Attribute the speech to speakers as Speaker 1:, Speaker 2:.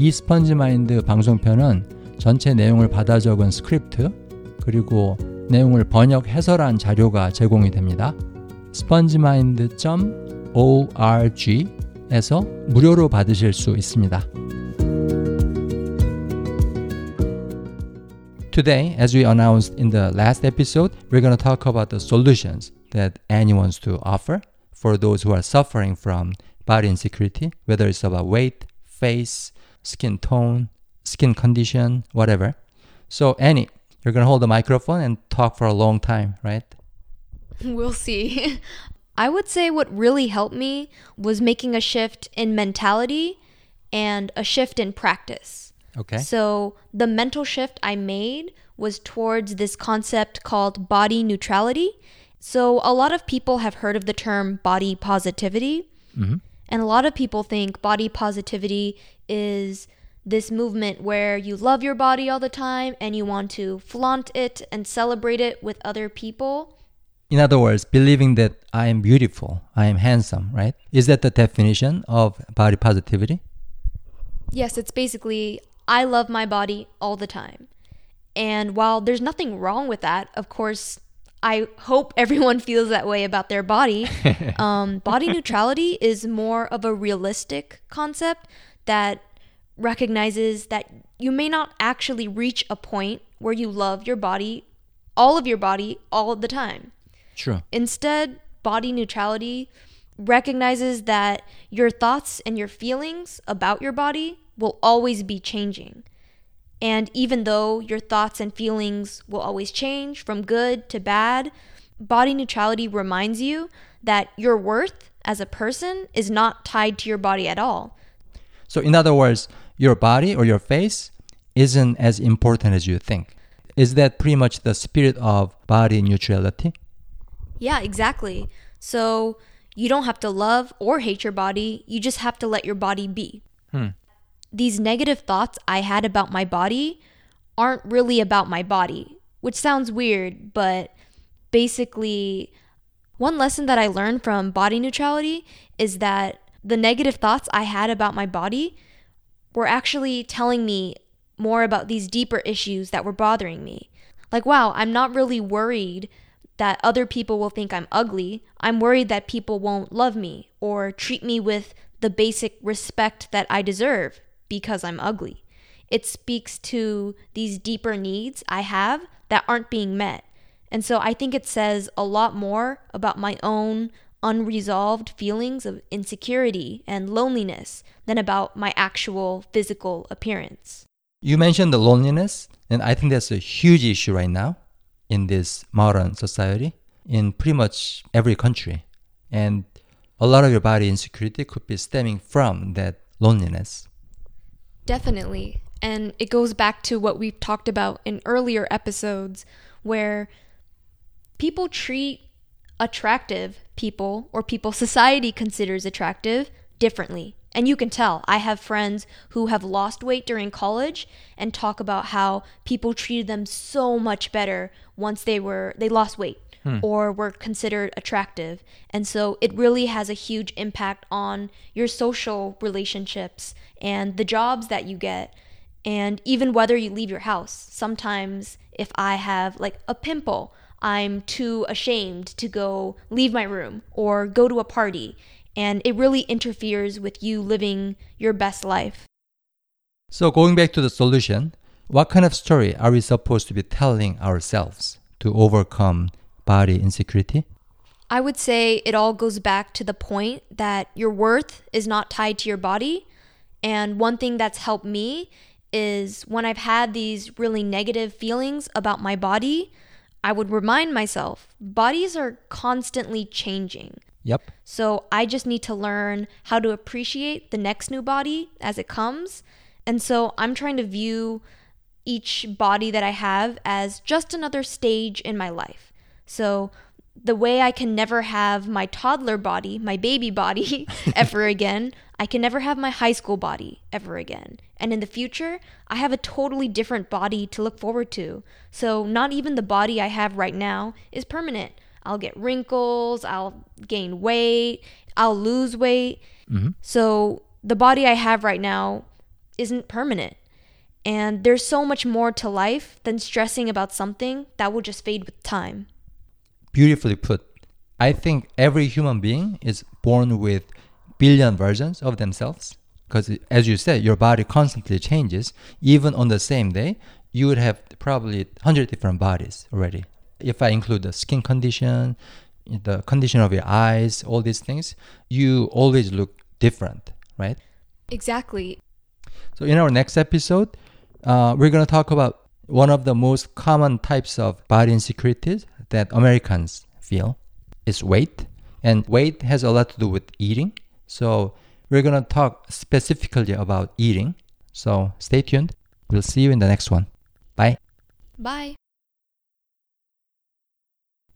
Speaker 1: 이 스펀지 마인드 방송편은 전체 내용을 받아 적은 스크립트 그리고 내용을 번역 해설한 자료가 제공이 됩니다. spongemind.org에서 무료로 받으실 수 있습니다. Today, as we announced in the last episode, we're going to talk about the solutions that Annie wants to offer for those who are suffering from body insecurity, whether it's about weight, face, skin tone, skin condition, whatever. So, Annie, you're going to hold the microphone and talk for a long time, right?
Speaker 2: We'll see. I would say what really helped me was making a shift in mentality and a shift in practice.
Speaker 1: Okay.
Speaker 2: So the mental shift I made was towards this concept called body neutrality. So a lot of people have heard of the term body positivity.
Speaker 1: Mm-hmm.
Speaker 2: And a lot of people think body positivity is this movement where you love your body all the time and you want to flaunt it and celebrate it with other people.
Speaker 1: In other words, believing that I am beautiful, I am handsome, right? Is that the definition of body positivity?
Speaker 2: Yes, it's basically I love my body all the time. And while there's nothing wrong with that, of course, I hope everyone feels that way about their body. um, body neutrality is more of a realistic concept that recognizes that you may not actually reach a point where you love your body, all of your body, all the time.
Speaker 1: True.
Speaker 2: Instead, body neutrality recognizes that your thoughts and your feelings about your body will always be changing. And even though your thoughts and feelings will always change from good to bad, body neutrality reminds you that your worth as a person is not tied to your body at all.
Speaker 1: So, in other words, your body or your face isn't as important as you think. Is that pretty much the spirit of body neutrality?
Speaker 2: Yeah, exactly. So, you don't have to love or hate your body, you just have to let your body be.
Speaker 1: Hmm
Speaker 2: these negative thoughts I had about my body aren't really about my body, which sounds weird, but basically, one lesson that I learned from body neutrality is that the negative thoughts I had about my body were actually telling me more about these deeper issues that were bothering me. Like, wow, I'm not really worried that other people will think I'm ugly. I'm worried that people won't love me or treat me with the basic respect that I deserve because I'm ugly. It speaks to these deeper needs I have that aren't being met. And so I think it says a lot more about my own unresolved feelings of insecurity and loneliness than about my actual physical appearance.
Speaker 1: You mentioned the loneliness, and I think that's a huge issue right now in this modern society in pretty much every country. And a lot of your body insecurity could be stemming from that loneliness.
Speaker 2: Definitely. And it goes back to what we've talked about in earlier episodes where people treat attractive people or people society considers attractive differently. And you can tell. I have friends who have lost weight during college and talk about how people treated them so much better once they were they lost weight hmm. or were considered attractive. And so it really has a huge impact on your social relationships and the jobs that you get and even whether you leave your house. Sometimes if I have like a pimple, I'm too ashamed to go leave my room or go to a party. And it really interferes with you living your best life.
Speaker 1: So, going back to the solution, what kind of story are we supposed to be telling ourselves to overcome body insecurity?
Speaker 2: I would say it all goes back to the point that your worth is not tied to your body. And one thing that's helped me is when I've had these really negative feelings about my body, I would remind myself bodies are constantly changing.
Speaker 1: Yep.
Speaker 2: So I just need to learn how to appreciate the next new body as it comes. And so I'm trying to view each body that I have as just another stage in my life. So the way I can never have my toddler body, my baby body ever again, I can never have my high school body ever again. And in the future, I have a totally different body to look forward to. So not even the body I have right now is permanent. I'll get wrinkles, I'll gain weight, I'll lose weight.
Speaker 1: Mm-hmm.
Speaker 2: So the body I have right now isn't permanent. And there's so much more to life than stressing about something that will just fade with time.
Speaker 1: Beautifully put. I think every human being is born with billion versions of themselves because as you said your body constantly changes even on the same day you would have probably 100 different bodies already if i include the skin condition the condition of your eyes all these things you always look different right
Speaker 2: Exactly.
Speaker 1: so in our next episode uh, we're going to talk about one of the most common types of body insecurities that americans feel is weight and weight has a lot to do with eating so we're going to talk specifically about eating. So stay tuned. We'll see you in the next one. Bye.
Speaker 2: Bye.